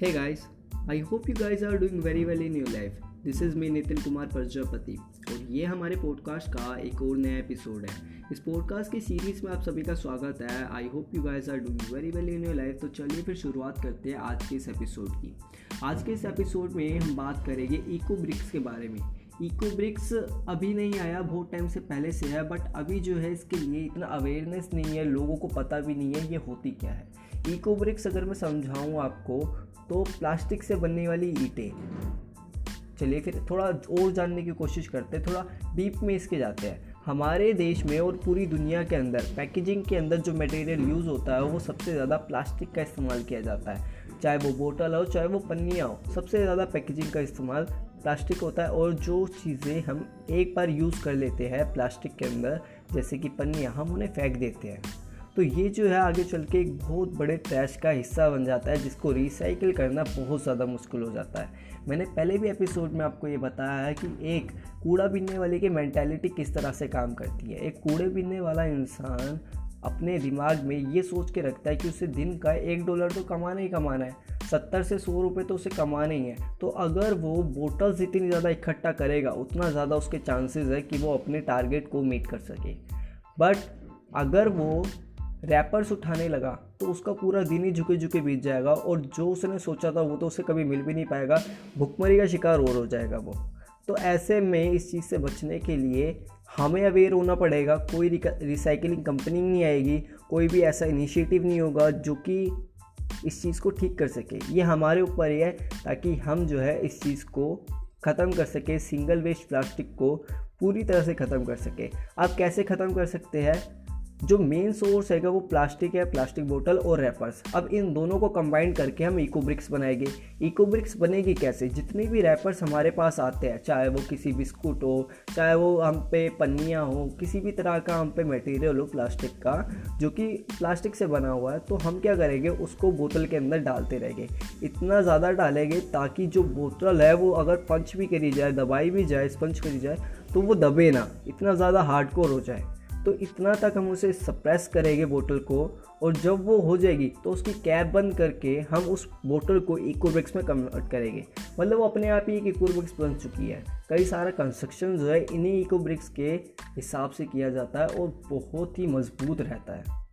Hey guys, I hope you guys are doing very well in your life. This is me Nitin Kumar Prajapati और ये हमारे podcast का एक और नया एपिसोड है। इस पॉडकास्ट की सीरीज़ में आप सभी का स्वागत है। I hope you guys are doing very well in your life तो चलिए फिर शुरुआत करते हैं आज के इस एपिसोड की। आज के इस एपिसोड में हम बात करेंगे इको ब्रिक्स के बारे में। इको ब्रिक्स अभी नहीं आया बहुत टाइम से पहले से है बट अभी जो है इसके लिए इतना अवेयरनेस नहीं है लोगों को पता भी नहीं है ये होती क्या है। इको ब्रिक्स अगर मैं समझाऊँ आपको तो प्लास्टिक से बनने वाली ईंटें। चलिए फिर थोड़ा और जानने की कोशिश करते हैं, थोड़ा डीप में इसके जाते हैं। हमारे देश में और पूरी दुनिया के अंदर पैकेजिंग के अंदर जो मटेरियल यूज़ होता है, वो सबसे ज़्यादा प्लास्टिक का इस्तेमाल किया जाता है। चाहे वो बोतल हो, चाहे वो पन्नियाँ हो, सबसे ज़्यादा पैकेजिंग का इस्तेमाल प्लास्टिक होता है। और जो चीज़ें हम एक बार यूज़ कर लेते हैं प्लास्टिक के अंदर, जैसे कि पन्नियाँ, हम उन्हें फेंक देते हैं। तो ये जो है आगे चल के एक बहुत बड़े ट्रैश का हिस्सा बन जाता है, जिसको रिसाइकिल करना बहुत ज़्यादा मुश्किल हो जाता है। मैंने पहले भी एपिसोड में आपको ये बताया है कि एक कूड़ा बीनने वाले की मैंटेलिटी किस तरह से काम करती है। एक कूड़े बीनने वाला इंसान अपने दिमाग में ये सोच के रखता है कि उसे दिन का एक डॉलर तो कमाना ही कमाना है, सत्तर से सौ रुपये तो उसे कमाने ही है। तो अगर वो बोटल्स इतनी ज़्यादा इकट्ठा करेगा, उतना ज़्यादा उसके चांसेस है कि वो अपने टारगेट को मीट कर सके। बट अगर वो रैपर्स उठाने लगा तो उसका पूरा दिन ही झुके झुके बीत जाएगा और जो उसने सोचा था वो तो उसे कभी मिल भी नहीं पाएगा, भुखमरी का शिकार और हो जाएगा वो। तो ऐसे में इस चीज़ से बचने के लिए हमें अवेयर होना पड़ेगा, कोई रिसाइकलिंग कंपनी नहीं आएगी, कोई भी ऐसा इनिशिएटिव नहीं होगा जो कि इस चीज़ को ठीक कर सके। ये हमारे ऊपर ही है ताकि हम जो है इस चीज़ को ख़त्म कर सके सिंगल वेस्ट प्लास्टिक को पूरी तरह से ख़त्म कर सके। आप कैसे ख़त्म कर सकते हैं? जो मेन सोर्स है वो प्लास्टिक है प्लास्टिक बोतल और रैपर्स अब इन दोनों को कंबाइन करके हम इको ब्रिक्स बनाएँगे। इको ब्रिक्स बनेगी कैसे? जितने भी रैपर्स हमारे पास आते हैं, चाहे वो किसी बिस्कुट हो, चाहे वो हम पे पन्नियाँ हो, किसी भी तरह का हम पे मटेरियल हो प्लास्टिक का, जो कि प्लास्टिक से बना हुआ है तो हम क्या करेंगे? उसको बोतल के अंदर डालते रहेंगे। इतना ज़्यादा डालेंगे ताकि जो बोतल है, वो अगर पंच भी करी जाए, दबाई भी जाए स्पंच करी जाए तो वो दबे ना। इतना ज़्यादा हार्डकोर हो जाए। तो इतना तक हम उसे सप्रेस करेंगे बोतल को, और जब वो हो जाएगी तो उसकी कैप बंद करके हम उस बोतल को इकोब्रिक्स में कन्वर्ट करेंगे। मतलब वो अपने आप ही एक इकोब्रिक्स बन चुकी है। कई सारा कंस्ट्रक्शन जो है, इन्हीं इकोब्रिक्स के हिसाब से किया जाता है और बहुत ही मज़बूत रहता है।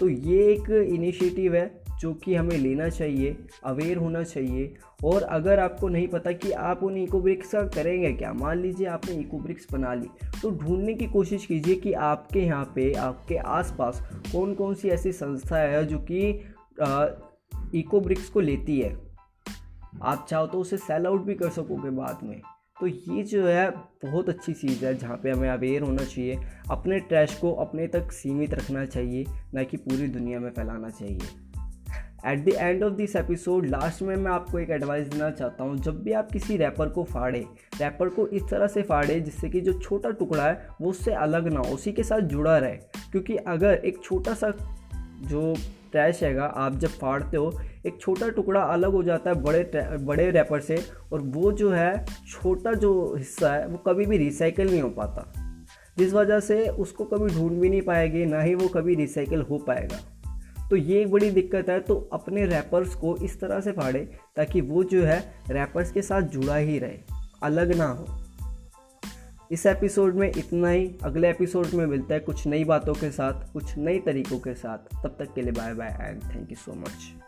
तो ये एक इनिशिएटिव है। जो कि हमें लेना चाहिए अवेयर होना चाहिए। और अगर आपको नहीं पता कि आप उन इको ब्रिक्स का करेंगे क्या, मान लीजिए आपने इकोब्रिक्स बना ली तो ढूँढने की कोशिश कीजिए कि आपके यहाँ पे, आपके आसपास कौन कौन सी ऐसी संस्था है जो कि इको ब्रिक्स को लेती है। आप चाहो तो उसे सेल आउट भी कर सकोगे बाद में। तो ये जो है, बहुत अच्छी चीज़ है जहाँ पे हमें अवेयर होना चाहिए, अपने ट्रैश को अपने तक सीमित रखना चाहिए, ना कि पूरी दुनिया में फैलाना चाहिए। At the end of this episode last में मैं आपको एक एडवाइस देना चाहता हूँ, जब भी आप किसी रैपर को फाड़े रैपर को इस तरह से फाड़े, जिससे कि जो छोटा टुकड़ा है, वो उससे अलग ना हो, उसी के साथ जुड़ा रहे। क्योंकि अगर एक छोटा सा जो ट्रैश हैगा, आप जब फाड़ते हो, एक छोटा टुकड़ा अलग हो जाता है बड़े बड़े रैपर से, और वो जो है, छोटा जो हिस्सा है, वो कभी भी रिसाइकिल नहीं हो पाता। जिस वजह से उसको कभी ढूंढ भी नहीं पाएगी, ना ही वो कभी रिसाइकिल हो पाएगा। तो ये एक बड़ी दिक्कत है तो अपने रैपर्स को इस तरह से फाड़े ताकि वो जो है रैपर्स के साथ जुड़ा ही रहे, अलग ना हो। इस एपिसोड में इतना ही, अगले एपिसोड में मिलता है कुछ नई बातों के साथ, कुछ नई तरीकों के साथ। तब तक के लिए bye bye and thank you so much